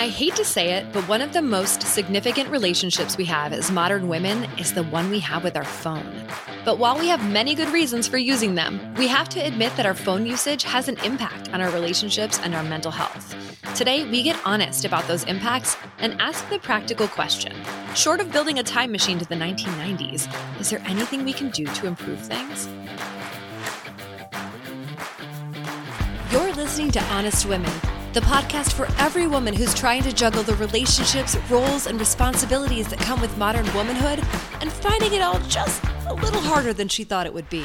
I hate to say it, but one of the most significant relationships we have as modern women is the one we have with our phone. But while we have many good reasons for using them, we have to admit that our phone usage has an impact on our relationships and our mental health. Today, we get honest about those impacts and ask the practical question Short of building a time machine to the 1990s, is there anything we can do to improve things? You're listening to Honest Women, the podcast for every woman who's trying to juggle the relationships, roles, and responsibilities that come with modern womanhood and finding it all just a little harder than she thought it would be.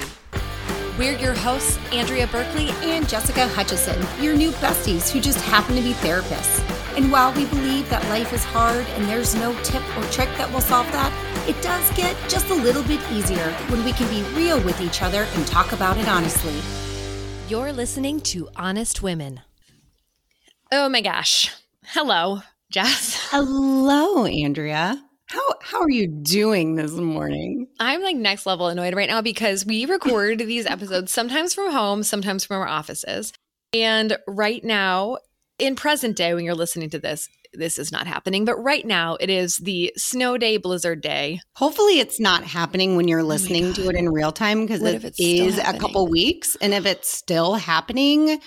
We're your hosts, Andrea Berkeley and Jessica Hutchison, your new besties who just happen to be therapists. And while we believe that life is hard and there's no tip or trick that will solve that, it does get just a little bit easier when we can be real with each other and talk about it honestly. You're listening to Honest Women. Oh my gosh. Hello, Jess. Hello, Andrea. How how are you doing this morning? I'm like next level annoyed right now because we record these episodes sometimes from home, sometimes from our offices. And right now, in present day when you're listening to this, this is not happening, but right now it is the snow day, blizzard day. Hopefully, it's not happening when you're oh listening oh to it in real time because it is a couple weeks. And if it's still happening,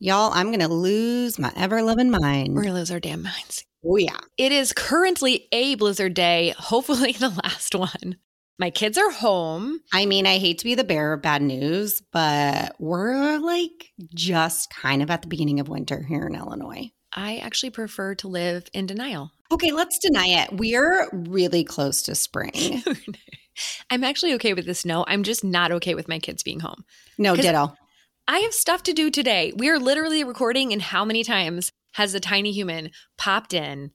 y'all, I'm going to lose my ever loving mind. We're going to lose our damn minds. Oh, yeah. It is currently a blizzard day, hopefully the last one. My kids are home. I mean, I hate to be the bearer of bad news, but we're like just kind of at the beginning of winter here in Illinois. I actually prefer to live in denial. Okay, let's deny it. We're really close to spring. I'm actually okay with the snow. I'm just not okay with my kids being home. No, ditto. I have stuff to do today. We are literally recording, and how many times has the tiny human popped in?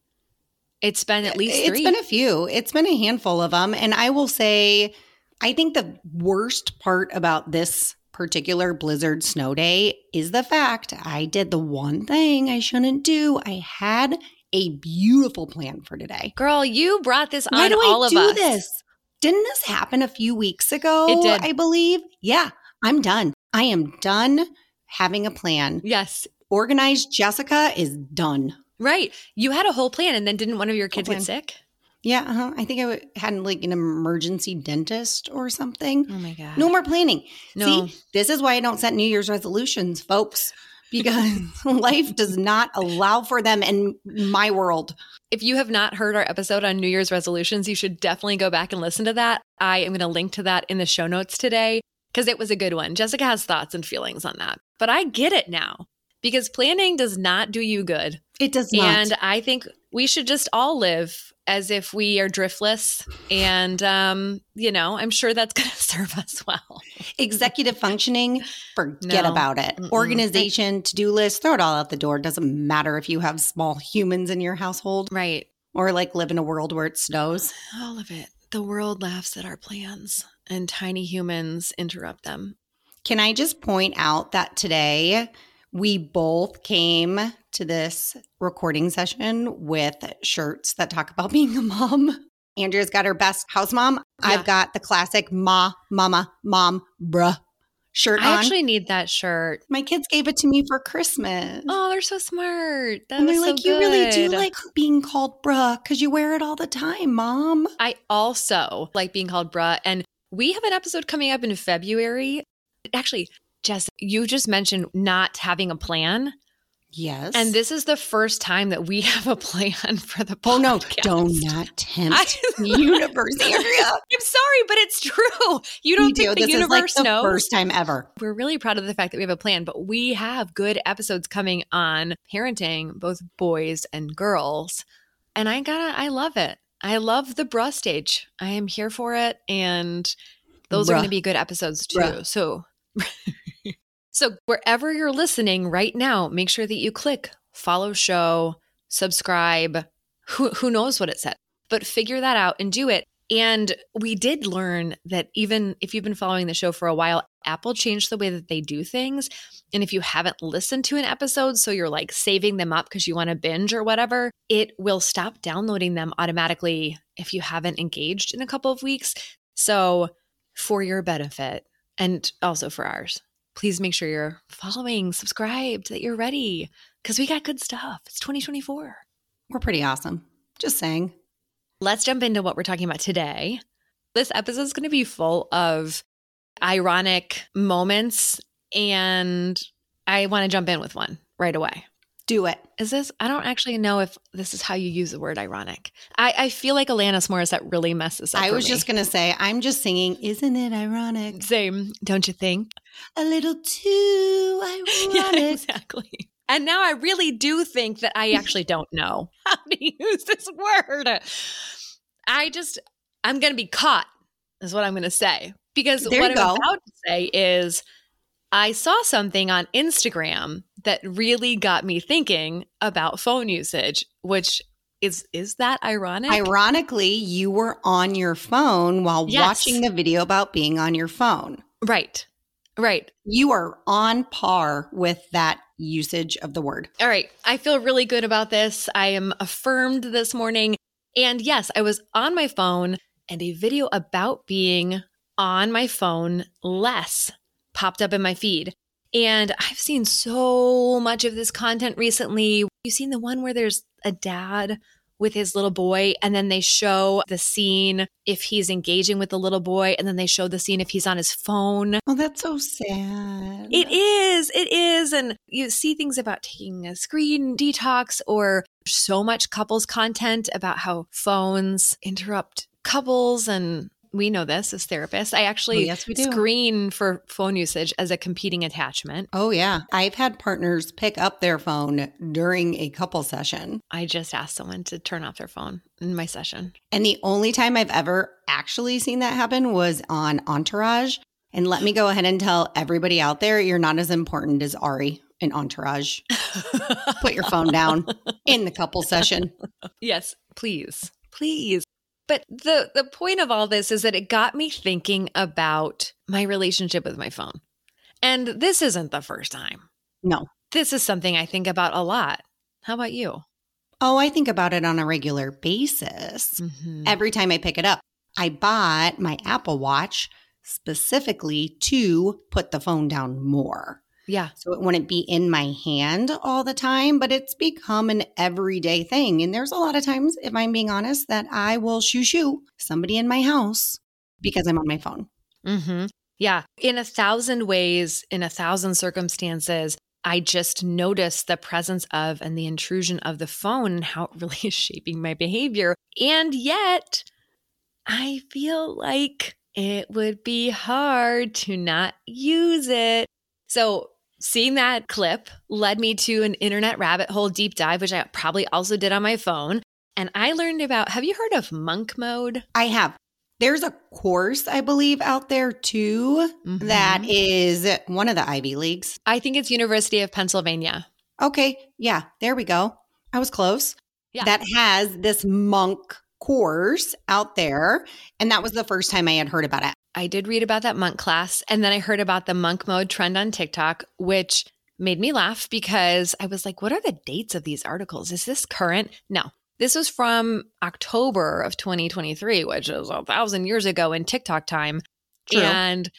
It's been at least three. It's been a few. It's been a handful of them. And I will say, I think the worst part about this particular blizzard snow day is the fact I did the one thing I shouldn't do. I had a beautiful plan for today. Girl, you brought this on Why do all I do us. This? Didn't this happen a few weeks ago? It did. I believe. Yeah, I'm done. I am done having a plan. Yes. Organized Jessica is done. Right. You had a whole plan and then didn't one of your kids get sick? Yeah, uh-huh. I think I had like an emergency dentist or something. Oh my God. No more planning. No. See, this is why I don't set New Year's resolutions, folks, because life does not allow for them in my world. If you have not heard our episode on New Year's resolutions, you should definitely go back and listen to that. I am going to link to that in the show notes today because it was a good one. Jessica has thoughts and feelings on that, but I get it now because planning does not do you good. It does not. And I think we should just all live as if we are driftless. And, um, you know, I'm sure that's going to serve us well. Executive functioning, forget no. about it. Mm-mm. Organization, to do list, throw it all out the door. It doesn't matter if you have small humans in your household. Right. Or like live in a world where it snows. All of it. The world laughs at our plans and tiny humans interrupt them. Can I just point out that today, we both came to this recording session with shirts that talk about being a mom. Andrea's got her best house mom. Yeah. I've got the classic ma, mama, mom, bruh shirt I on. actually need that shirt. My kids gave it to me for Christmas. Oh, they're so smart. That and they're like, so you really do like being called bruh because you wear it all the time, mom. I also like being called bruh. And we have an episode coming up in February. Actually, Jess, you just mentioned not having a plan. Yes. And this is the first time that we have a plan for the podcast. Oh no, don't not tempt the universe, Andrea. I'm sorry, but it's true. You don't think do. the this universe is like the knows. First time ever. We're really proud of the fact that we have a plan, but we have good episodes coming on parenting both boys and girls. And I gotta I love it. I love the bruh stage. I am here for it. And those Bruh. are gonna be good episodes too. Bruh. So so, wherever you're listening right now, make sure that you click follow show, subscribe. Who, who knows what it said, but figure that out and do it. And we did learn that even if you've been following the show for a while, Apple changed the way that they do things. And if you haven't listened to an episode, so you're like saving them up because you want to binge or whatever, it will stop downloading them automatically if you haven't engaged in a couple of weeks. So, for your benefit and also for ours, please make sure you're following, subscribed, that you're ready because we got good stuff. It's 2024. We're pretty awesome. Just saying. Let's jump into what we're talking about today. This episode is going to be full of ironic moments, and I want to jump in with one right away. Do it. Is this? I don't actually know if this is how you use the word ironic. I, I feel like Alanis Morissette really messes up. I was me. just going to say, I'm just singing, Isn't it ironic? Same, don't you think? A little too ironic. Yeah, exactly. And now I really do think that I actually don't know how to use this word. I just, I'm going to be caught, is what I'm going to say. Because There what I'm go. about to say is I saw something on Instagram that really got me thinking about phone usage, which is, is that ironic? Ironically, you were on your phone while Yes. watching the video about being on your phone. right. Right. You are on par with that usage of the word. All right. I feel really good about this. I am affirmed this morning. And yes, I was on my phone and a video about being on my phone less popped up in my feed. And I've seen so much of this content recently. You've seen the one where there's a dad with his little boy, and then they show the scene if he's engaging with the little boy, and then they show the scene if he's on his phone. Oh, that's so sad. It is. It is. And you see things about taking a screen detox or so much couples content about how phones interrupt couples. And we know this as therapists. I actually Oh, yes, we do. screen for phone usage as a competing attachment. Oh, yeah. I've had partners pick up their phone during a couple session. I just asked someone to turn off their phone in my session. And the only time I've ever actually seen that happen was on Entourage. And let me go ahead and tell everybody out there you're not as important as Ari in Entourage. Put your phone down in the couple session. Yes, please. Please. But the the point of all this is that it got me thinking about my relationship with my phone. And this isn't the first time. No. This is something I think about a lot. How about you? Oh, I think about it on a regular basis. Mhm. Every time I pick it up, I bought my Apple Watch specifically to put the phone down more. Yeah. So it wouldn't be in my hand all the time, but it's become an everyday thing. And there's a lot of times, if I'm being honest, that I will shoo shoo somebody in my house because I'm on my phone. Mm-hmm. Yeah. In a thousand ways, in a thousand circumstances, I just noticed the presence of and the intrusion of the phone and how it really is shaping my behavior. And yet, I feel like it would be hard to not use it. So, seeing that clip led me to an internet rabbit hole deep dive, which I probably also did on my phone. And I learned about have you heard of monk mode? I have. There's a course, I believe, out there too Mhm. that is one of the Ivy Leagues. I think it's University of Pennsylvania. Okay. Yeah. There we go. I was close. Yeah. That has this monk course out there. And that was the first time I had heard about it. I did read about that monk class, and then I heard about the monk mode trend on TikTok, which made me laugh because I was like, what are the dates of these articles? Is this current? No. This was from October of 2023, which is a thousand years ago in TikTok time. True. And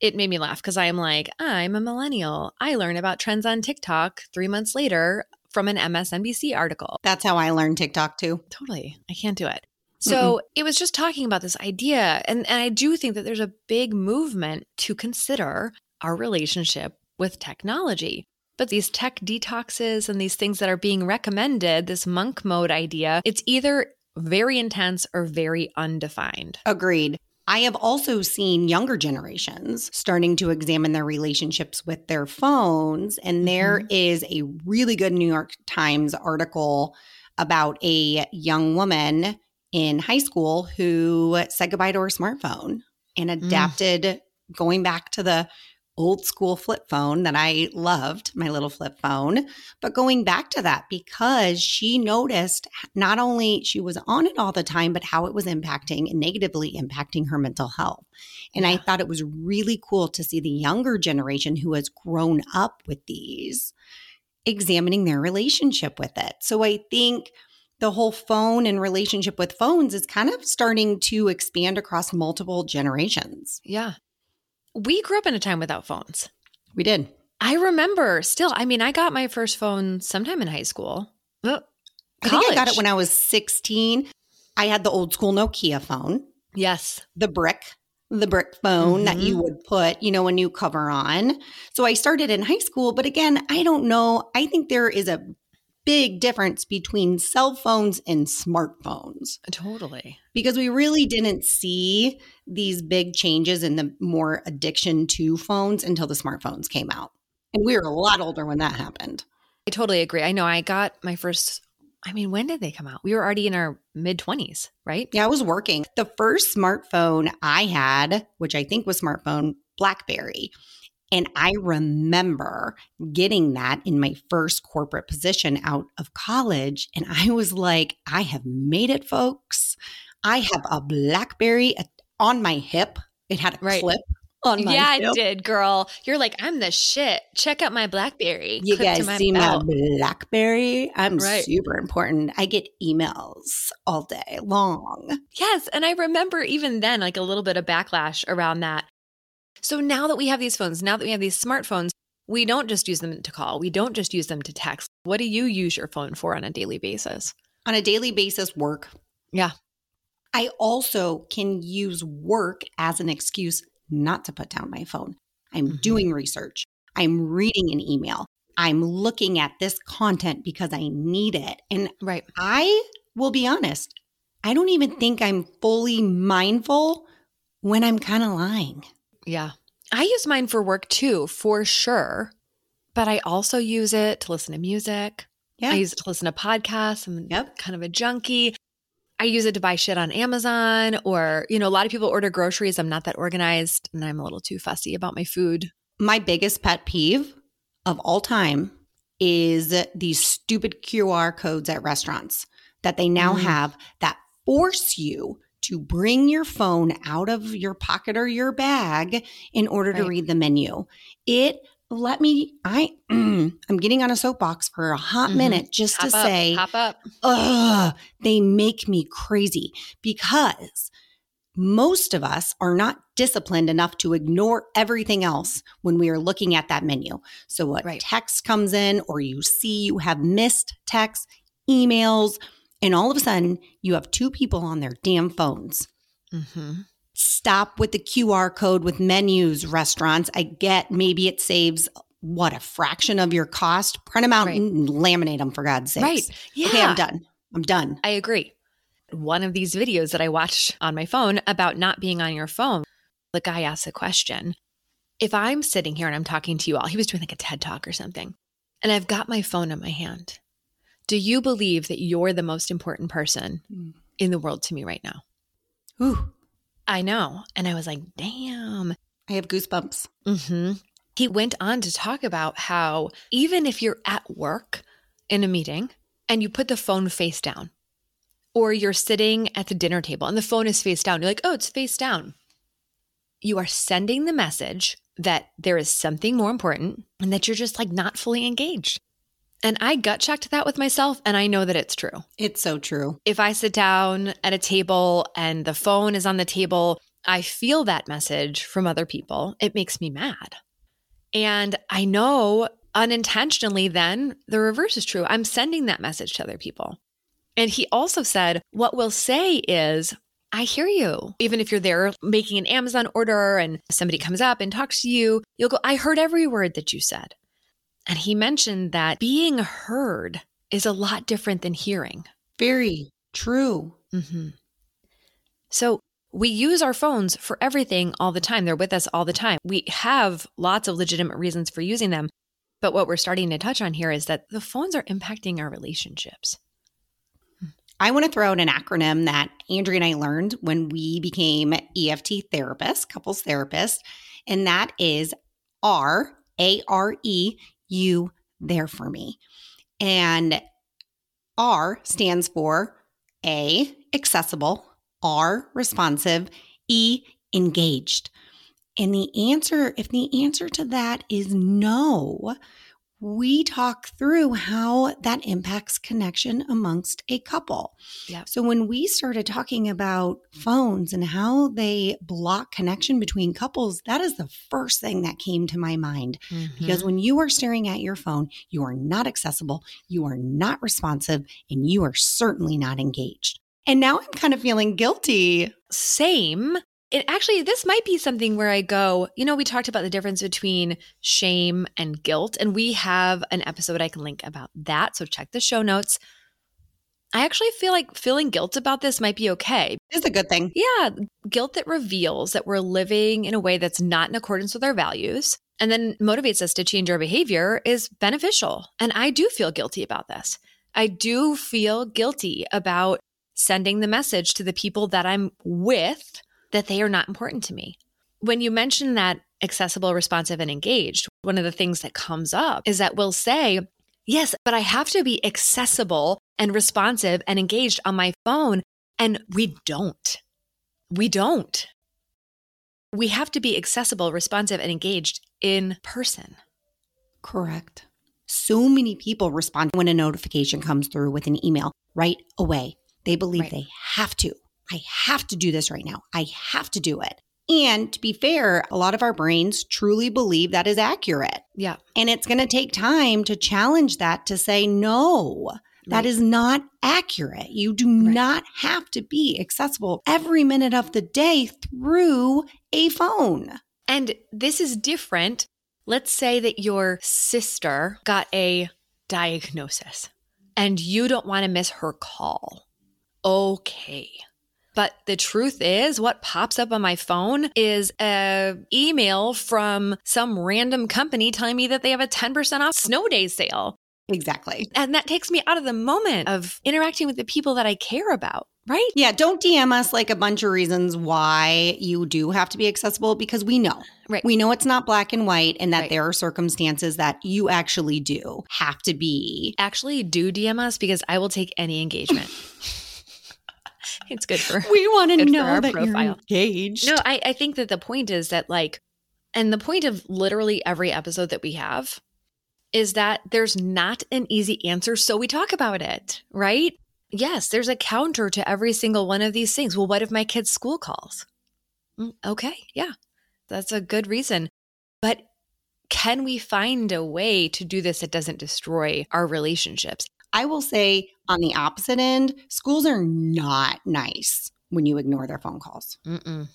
it made me laugh because I'm like, I'm a millennial. I learn about trends on TikTok three months later from an MSNBC article. That's how I learned TikTok too. Totally. I can't do it. So it was just talking about this idea. And, and I do think that there's a big movement to consider our relationship with technology. But these tech detoxes and these things that are being recommended, this monk mode idea, it's either very intense or very undefined. Agreed. I have also seen younger generations starting to examine their relationships with their phones. And there mm-hmm. is a really good New York Times article about a young woman in high school who said goodbye to her smartphone and mm. adapted going back to the old school flip phone that I loved, my little flip phone. But going back to that, because she noticed not only she was on it all the time, but how it was impacting and negatively impacting her mental health. And yeah. I thought it was really cool to see the younger generation who has grown up with these examining their relationship with it. So I think the whole phone and relationship with phones is kind of starting to expand across multiple generations. Yeah. We grew up in a time without phones. We did. I remember still, I mean, I got my first phone sometime in high school. I think I got it when I was 16. I had the old school Nokia phone. Yes. The brick, the brick phone mm-hmm. that you mm-hmm. would put, you know, a new cover on. So I started in high school, but again, I don't know. I think there is a big difference between cell phones and smartphones. Totally. Because we really didn't see these big changes in the more addiction to phones until the smartphones came out. And we were a lot older when that happened. I totally agree. I know I got my first I mean, when did they come out? We were already in our mid 20s, right? Yeah, I was working. The first smartphone I had, which I think was smartphone, Blackberry. And I remember getting that in my first corporate position out of college. And I was like, I have made it, folks. I have a Blackberry on my hip. It had a right. clip on my yeah, hip. I did, girl. You're like, I'm the shit. Check out my BlackBerry. You guys my see belt. my BlackBerry? I'm right. super important. I get emails all day long. Yes, and I remember even then, like a little bit of backlash around that. So now that we have these phones, now that we have these smartphones, we don't just use them to call. We don't just use them to text. What do you use your phone for on a daily basis? On a daily basis, work. Yeah. I also can use work as an excuse not to put down my phone. I'm mm-hmm. doing research. I'm reading an email. I'm looking at this content because I need it. And right. I will be honest, I don't even think I'm fully mindful when I'm kind of lying. Yeah. I use mine for work too, for sure. But I also use it to listen to music. Yeah. I use it to listen to podcasts. I'm yep. kind of a junkie. I use it to buy shit on Amazon or, you know, a lot of people order groceries. I'm not that organized and I'm a little too fussy about my food. My biggest pet peeve of all time is these stupid QR codes at restaurants that they now mm. have that force you to bring your phone out of your pocket or your bag in order right. to read the menu. It let me I I'm getting on a soapbox for a hot mm-hmm. minute just hop to up, say hop up. Ugh, they make me crazy because most of us are not disciplined enough to ignore everything else when we are looking at that menu. So, what right. text comes in, or you see you have missed texts, emails, and all of a sudden, you have two people on their damn phones. Mm-hmm. Stop with the QR code with menus, restaurants. I get maybe it saves what a fraction of your cost. Print them out right. and laminate them for God's sake. Right. Yeah. Okay, I'm done. I'm done. I agree. One of these videos that I watched on my phone about not being on your phone, the guy asked a question. If I'm sitting here and I'm talking to you all, he was doing like a TED talk or something, and I've got my phone in my hand do you believe that you're the most important person mm. in the world to me right now? Ooh. I know. And I was like, damn. I have goosebumps. Mm-hmm. He went on to talk about how even if you're at work in a meeting and you put the phone face down, or you're sitting at the dinner table and the phone is face down, you're like, oh, it's face down. You are sending the message that there is something more important and that you're just like not fully engaged. And I gut checked that with myself, and I know that it's true. It's so true. If I sit down at a table and the phone is on the table, I feel that message from other people. It makes me mad. And I know unintentionally, then the reverse is true. I'm sending that message to other people. And he also said, What we'll say is, I hear you. Even if you're there making an Amazon order and somebody comes up and talks to you, you'll go, I heard every word that you said. And he mentioned that being heard is a lot different than hearing. Very true. Mm-hmm. So we use our phones for everything all the time. They're with us all the time. We have lots of legitimate reasons for using them. But what we're starting to touch on here is that the phones are impacting our relationships. I want to throw out an acronym that Andrea and I learned when we became EFT therapists, couples therapists, and that is are A R E, you there for me. And R stands for A, accessible, R, responsive, E, engaged. And the answer, if the answer to that is no, we talk through how that impacts connection amongst a couple. Yeah. So when we started talking about phones and how they block connection between couples, that is the first thing that came to my mind. Because Mm-hmm. when you are staring at your phone, you are not accessible, you are not responsive, and you are certainly not engaged. And now I'm kind of feeling guilty. same. It actually, this might be something where I go, you know, we talked about the difference between shame and guilt, and we have an episode I can link about that. So check the show notes. I actually feel like feeling guilt about this might be okay. It's a good thing. Yeah, guilt that reveals that we're living in a way that's not in accordance with our values and then motivates us to change our behavior is beneficial. And I do feel guilty about this. I do feel guilty about sending the message to the people that I'm with that they are not important to me. When you mention that accessible, responsive, and engaged, one of the things that comes up is that we'll say, Yes, but I have to be accessible and responsive and engaged on my phone. And we don't. We don't. We have to be accessible, responsive, and engaged in person. Correct. So many people respond when a notification comes through with an email right away. They believe Right. they have to. I have to do this right now. I have to do it. And to be fair, a lot of our brains truly believe that is accurate. Yeah. And it's going to take time to challenge that to say, no, that Right. is not accurate. You do Right. not have to be accessible every minute of the day through a phone. And this is different. Let's say that your sister got a diagnosis and you don't want to miss her call. Okay. But the truth is what pops up on my phone is a email from some random company telling me that they have a 10% off snow day sale. Exactly. And that takes me out of the moment of interacting with the people that I care about, right? Yeah, don't DM us like a bunch of reasons why you do have to be accessible because we know. Right. We know it's not black and white and that Right. there are circumstances that you actually do have to be. Actually, do DM us because I will take any engagement. it's good for We want to know our that you're profile. engaged. No, I, I think that the point is that, like, and the point of literally every episode that we have is that there's not an easy answer. So we talk about it, right? Yes, there's a counter to every single one of these things. Well, what if my kid's school calls? Mm, Okay, yeah, that's a good reason. But can we find a way to do this that doesn't destroy our relationships? I will say on the opposite end, schools are not nice when you ignore their phone calls. Mm-mm.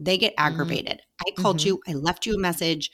They get aggravated. I called Mhm. you, I left you a message.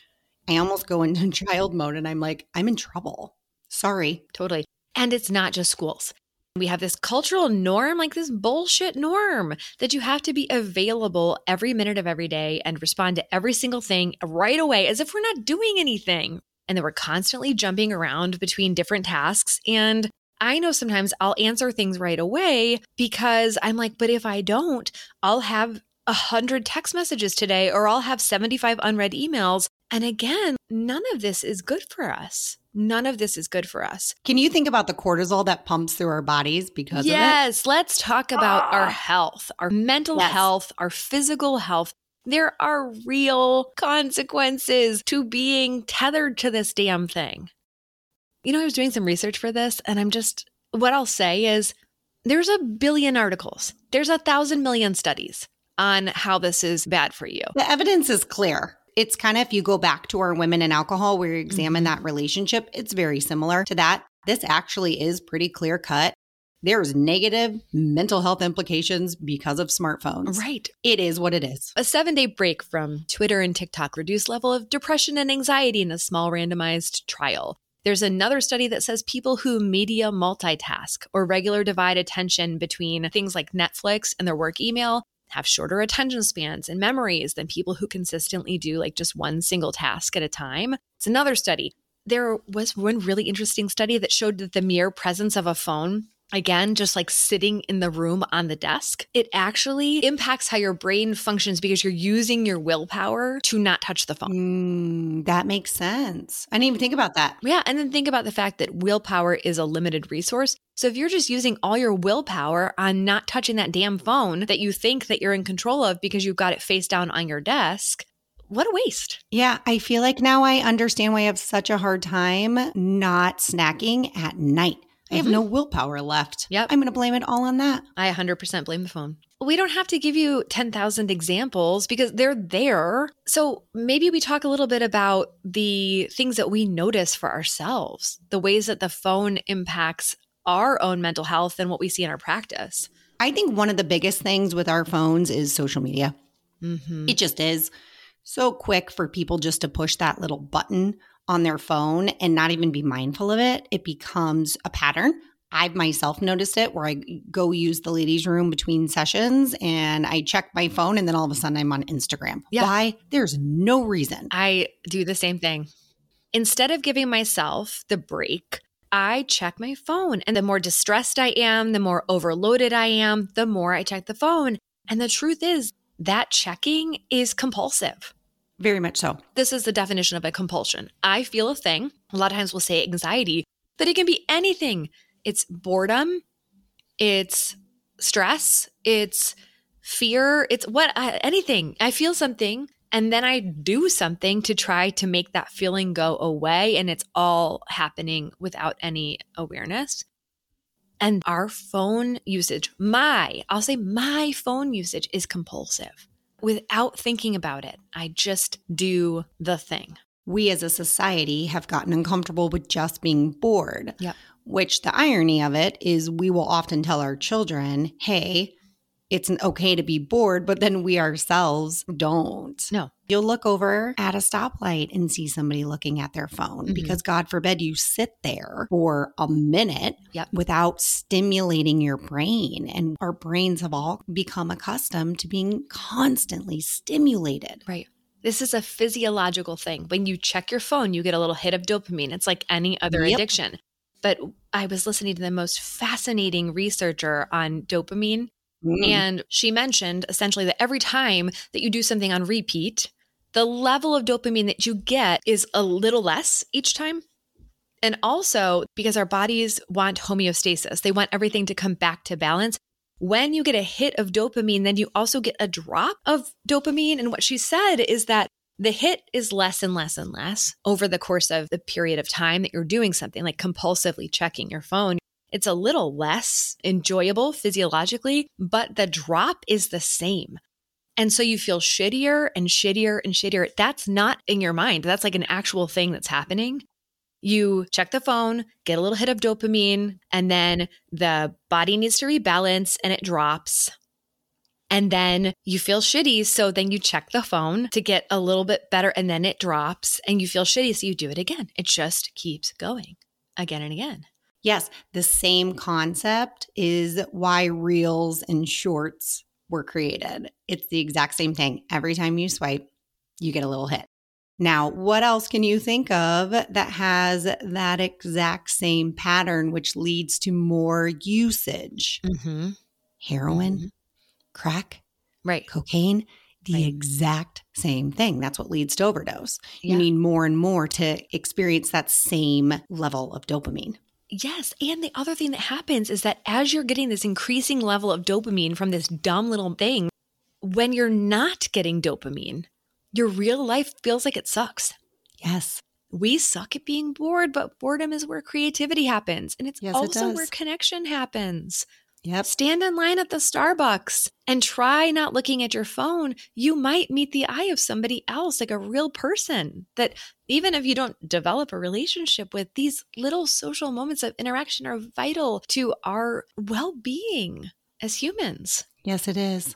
I almost go into child mode and I'm like, I'm in trouble. Sorry. Totally. And it's not just schools. We have this cultural norm, like this bullshit norm, that you have to be available every minute of every day and respond to every single thing right away as if we're not doing anything. And then we're constantly jumping around between different tasks. And I know sometimes I'll answer things right away because I'm like, but if I don't, I'll have a hundred text messages today or I'll have 75 unread emails. And again, none of this is good for us. None of this is good for us. Can you think about the cortisol that pumps through our bodies because of it? yes, let's talk about our Ah. health, our mental Yes. health, our physical health. There are real consequences to being tethered to this damn thing. You know, I was doing some research for this, and I'm just, what I'll say is there's a billion articles, there's a thousand million studies on how this is bad for you. The evidence is clear. It's kind of if you go back to our women and alcohol where you examine mm-hmm. that relationship, it's very similar to that. This actually is pretty clear cut. There's negative mental health implications because of smartphones. Right. It is what it is. A seven day break from Twitter and TikTok reduced level of depression and anxiety in a small randomized trial. There's another study that says people who media multitask or regular divide attention between things like Netflix and their work email have shorter attention spans and memories than people who consistently do like just one single task at a time. It's another study. There was one really interesting study that showed that the mere presence of a phone again, just like sitting in the room on the desk, it actually impacts how your brain functions because you're using your willpower to not touch the phone. Mm, that makes sense. I didn't even think about that. Yeah. And then think about the fact that willpower is a limited resource. So if you're just using all your willpower on not touching that damn phone that you think that you're in control of because you've got it face down on your desk, what a waste. Yeah, I feel like now I understand why I have such a hard time not snacking at night. I have Mhm. no willpower left. Yep. I'm going to blame it all on that. I 100% blame the phone. We don't have to give you 10,000 examples because they're there. So maybe we talk a little bit about the things that we notice for ourselves, the ways that the phone impacts our own mental health and what we see in our practice. I think one of the biggest things with our phones is social media. Mm-hmm. It just is so quick for people just to push that little button on their phone and not even be mindful of it. It becomes a pattern. I've myself noticed it where I go use the ladies' room between sessions and I check my phone and then all of a sudden I'm on Instagram. Yeah. Why? There's no reason. I do the same thing. Instead of giving myself the break, I check my phone. And the more distressed I am, the more overloaded I am, the more I check the phone. And the truth is, that checking is compulsive. Very much so. This is the definition of a compulsion. I feel a thing. A lot of times we'll say anxiety, but it can be anything. It's boredom, it's stress, it's fear, it's what uh, anything. I feel something and then I do something to try to make that feeling go away and it's all happening without any awareness. And our phone usage, my, I'll say my phone usage is compulsive without thinking about it. I just do the thing. We as a society have gotten uncomfortable with just being bored. Yep. Which the irony of it is we will often tell our children, hey, it's okay to be bored, but then we ourselves don't. No. You'll look over at a stoplight and see somebody looking at their phone Mhm. because God forbid you sit there for a minute Yep. without stimulating your brain. And our brains have all become accustomed to being constantly stimulated. Right. This is a physiological thing. When you check your phone, you get a little hit of dopamine. It's like any other Yep. addiction. But I was listening to the most fascinating researcher on dopamine, Mm. and she mentioned essentially that every time that you do something on repeat, the level of dopamine that you get is a little less each time. And also, because our bodies want homeostasis, they want everything to come back to balance. When you get a hit of dopamine, then you also get a drop of dopamine. And what she said is that the hit is less and less and less over the course of the period of time that you're doing something like compulsively checking your phone. It's a little less enjoyable physiologically, but the drop is the same. And so you feel shittier and shittier and shittier. That's not in your mind. That's like an actual thing that's happening. You check the phone, get a little hit of dopamine, and then the body needs to rebalance and it drops. And then you feel shitty. So then you check the phone to get a little bit better, and then it drops and you feel shitty. So you do it again. It just keeps going again and again. Yes, the same concept is why reels and shorts were created. It's the exact same thing. Every time you swipe, you get a little hit. Now, what else can you think of that has that exact same pattern, which leads to more usage? Mm-hmm. Heroin, crack, Right. cocaine, the Right. exact same thing. That's what leads to overdose. Yeah. You need more and more to experience that same level of dopamine. Yes. And the other thing that happens is that as you're getting this increasing level of dopamine from this dumb little thing, when you're not getting dopamine, your real life feels like it sucks. Yes. We suck at being bored, but boredom is where creativity happens. And it's Yes, also does. where connection happens. Yep. Stand in line at the Starbucks and try not looking at your phone. You might meet the eye of somebody else, like a real person that even if you don't develop a relationship with, these little social moments of interaction are vital to our well being as humans. Yes, it is.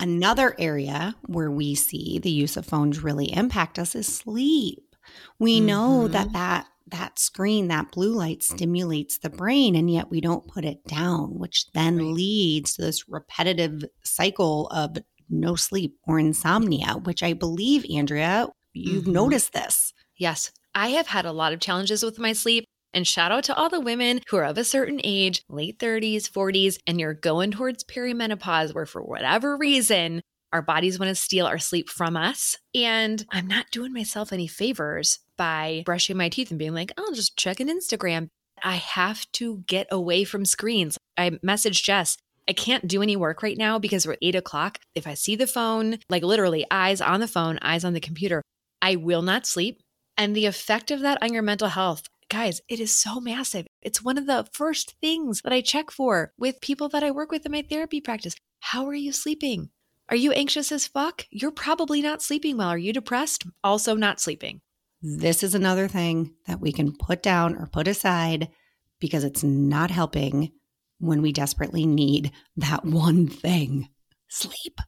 Another area where we see the use of phones really impact us is sleep. We know Mhm. that that that screen, that blue light stimulates the brain and yet we don't put it down, which then Right. leads to this repetitive cycle of no sleep or insomnia, which I believe Andrea, you've Mhm. noticed this. Yes, I have had a lot of challenges with my sleep. And shout out to all the women who are of a certain age, late 30s, 40s, and you're going towards perimenopause, where for whatever reason, our bodies want to steal our sleep from us. And I'm not doing myself any favors by brushing my teeth and being like, I'll just check an Instagram. I have to get away from screens. I messaged Jess. I can't do any work right now because we're at eight o'clock. If I see the phone, like literally eyes on the phone, eyes on the computer, I will not sleep. And the effect of that on your mental health, guys, it is so massive. It's one of the first things that I check for with people that I work with in my therapy practice. How are you sleeping? Are you anxious as fuck? You're probably not sleeping well. Are you depressed? Also, not sleeping. This is another thing that we can put down or put aside because it's not helping when we desperately need that one thing sleep.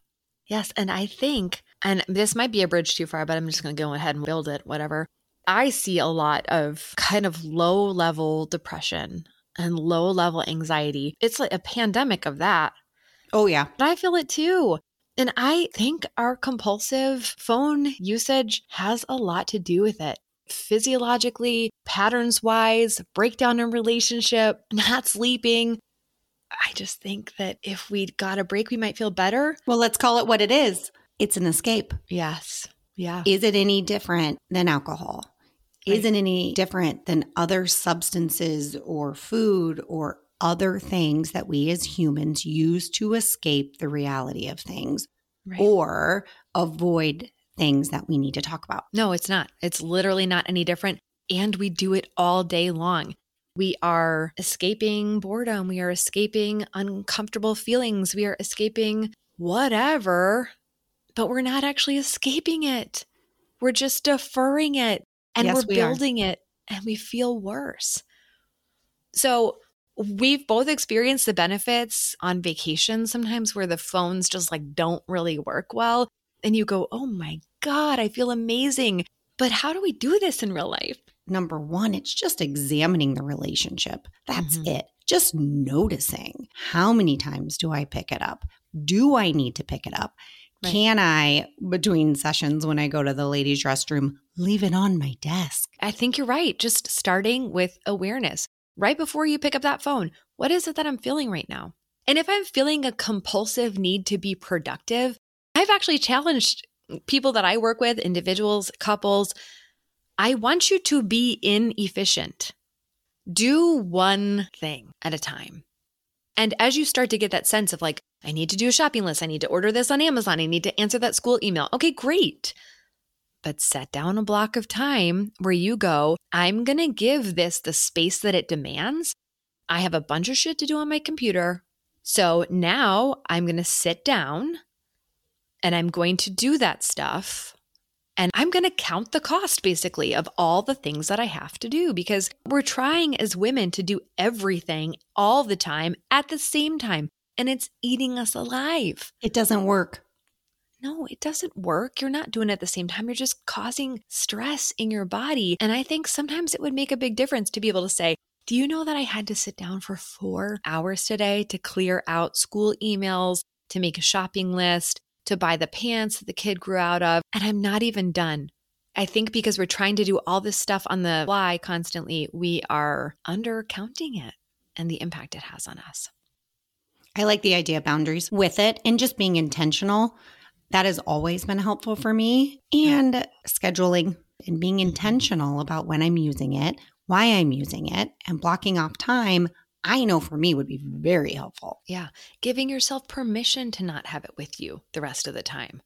Yes. And I think, and this might be a bridge too far, but I'm just going to go ahead and build it, whatever. I see a lot of kind of low level depression and low level anxiety. It's like a pandemic of that. Oh, yeah. But I feel it too. And I think our compulsive phone usage has a lot to do with it. Physiologically, patterns wise, breakdown in relationship, not sleeping. I just think that if we got a break, we might feel better. Well, let's call it what it is it's an escape. Yes. Yeah. Is it any different than alcohol? Right. Is it any different than other substances or food or other things that we as humans use to escape the reality of things right. or avoid things that we need to talk about. No, it's not. It's literally not any different. And we do it all day long. We are escaping boredom. We are escaping uncomfortable feelings. We are escaping whatever, but we're not actually escaping it. We're just deferring it and yes, we're we building are. it and we feel worse. So, we've both experienced the benefits on vacation sometimes where the phones just like don't really work well and you go oh my god i feel amazing. But how do we do this in real life? Number one it's just examining the relationship. That's mm-hmm. it. Just noticing how many times do i pick it up? Do i need to pick it up? Right. can i between sessions when i go to the ladies restroom leave it on my desk? I think you're right. Just starting with awareness right before you pick up that phone. What is it that I'm feeling right now? And if I'm feeling a compulsive need to be productive, I've actually challenged people that I work with, individuals, couples. I want you to be inefficient. Do one thing at a time. And as you start to get that sense of like, I need to do a shopping list, I need to order this on Amazon, I need to answer that school email. Okay, great but set down a block of time where you go, I'm going to give this the space that it demands. I have a bunch of shit to do on my computer. So now I'm going to sit down and I'm going to do that stuff. And I'm going to count the cost basically of all the things that I have to do because we're trying as women to do everything all the time at the same time. And it's eating us alive. It doesn't work. No, it doesn't work. You're not doing it at the same time. You're just causing stress in your body. And I think sometimes it would make a big difference to be able to say, do you know that I had to sit down for four hours today to clear out school emails, to make a shopping list, to buy the pants that the kid grew out of? And I'm not even done. I think because we're trying to do all this stuff on the fly constantly, we are undercounting it and the impact it has on us. I like the idea of boundaries with it and just being intentional that has always been helpful for me. And scheduling and being intentional about when I'm using it, why I'm using it, and blocking off time, I know for me would be very helpful. Yeah. Giving yourself permission to not have it with you the rest of the time.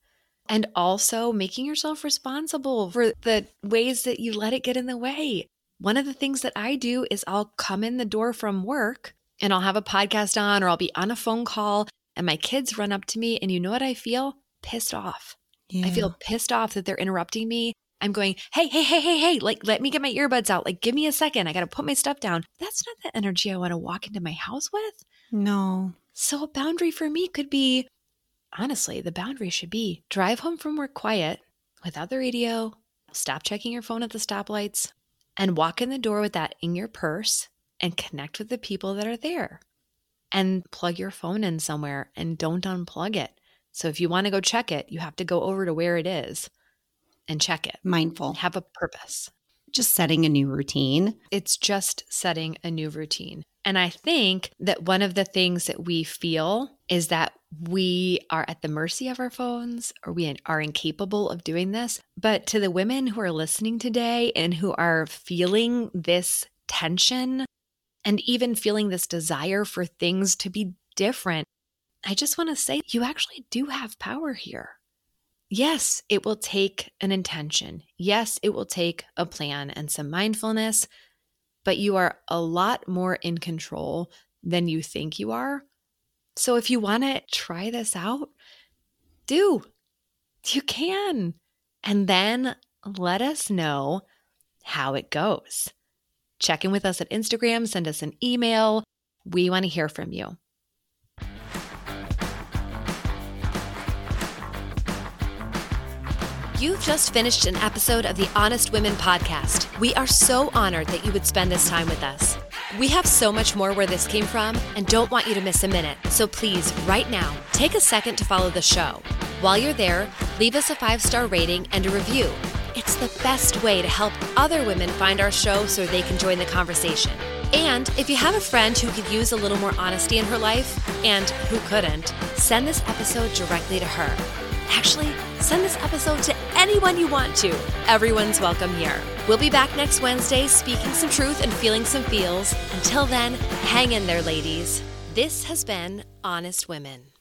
And also making yourself responsible for the ways that you let it get in the way. One of the things that I do is I'll come in the door from work and I'll have a podcast on or I'll be on a phone call and my kids run up to me and you know what I feel? Pissed off. Yeah. I feel pissed off that they're interrupting me. I'm going, hey, hey, hey, hey, hey, like, let me get my earbuds out. Like, give me a second. I got to put my stuff down. That's not the energy I want to walk into my house with. No. So, a boundary for me could be honestly, the boundary should be drive home from work quiet without the radio, stop checking your phone at the stoplights, and walk in the door with that in your purse and connect with the people that are there. And plug your phone in somewhere and don't unplug it. So if you want to go check it, you have to go over to where it is and check it. Mindful. Have a purpose. just setting a new routine. It's just setting a new routine. And I think that one of the things that we feel is that we are at the mercy of our phones or we are incapable of doing this. But to the women who are listening today and who are feeling this tension and even feeling this desire for things to be different, I just want to say you actually do have power here. Yes, it will take an intention. Yes, it will take a plan and some mindfulness, but you are a lot more in control than you think you are. So if you want to try this out, do. You can. And then let us know how it goes. Check in with us at Instagram, send us an email. We want to hear from you. You've just finished an episode of the Honest Women podcast. We are so honored that you would spend this time with us. We have so much more where this came from and don't want you to miss a minute. So please, right now, take a second to follow the show. While you're there, leave us a five star rating and a review. It's the best way to help other women find our show so they can join the conversation. And if you have a friend who could use a little more honesty in her life, and who couldn't, send this episode directly to her. Actually, send this episode to anyone you want to. Everyone's welcome here. We'll be back next Wednesday speaking some truth and feeling some feels. Until then, hang in there, ladies. This has been Honest Women.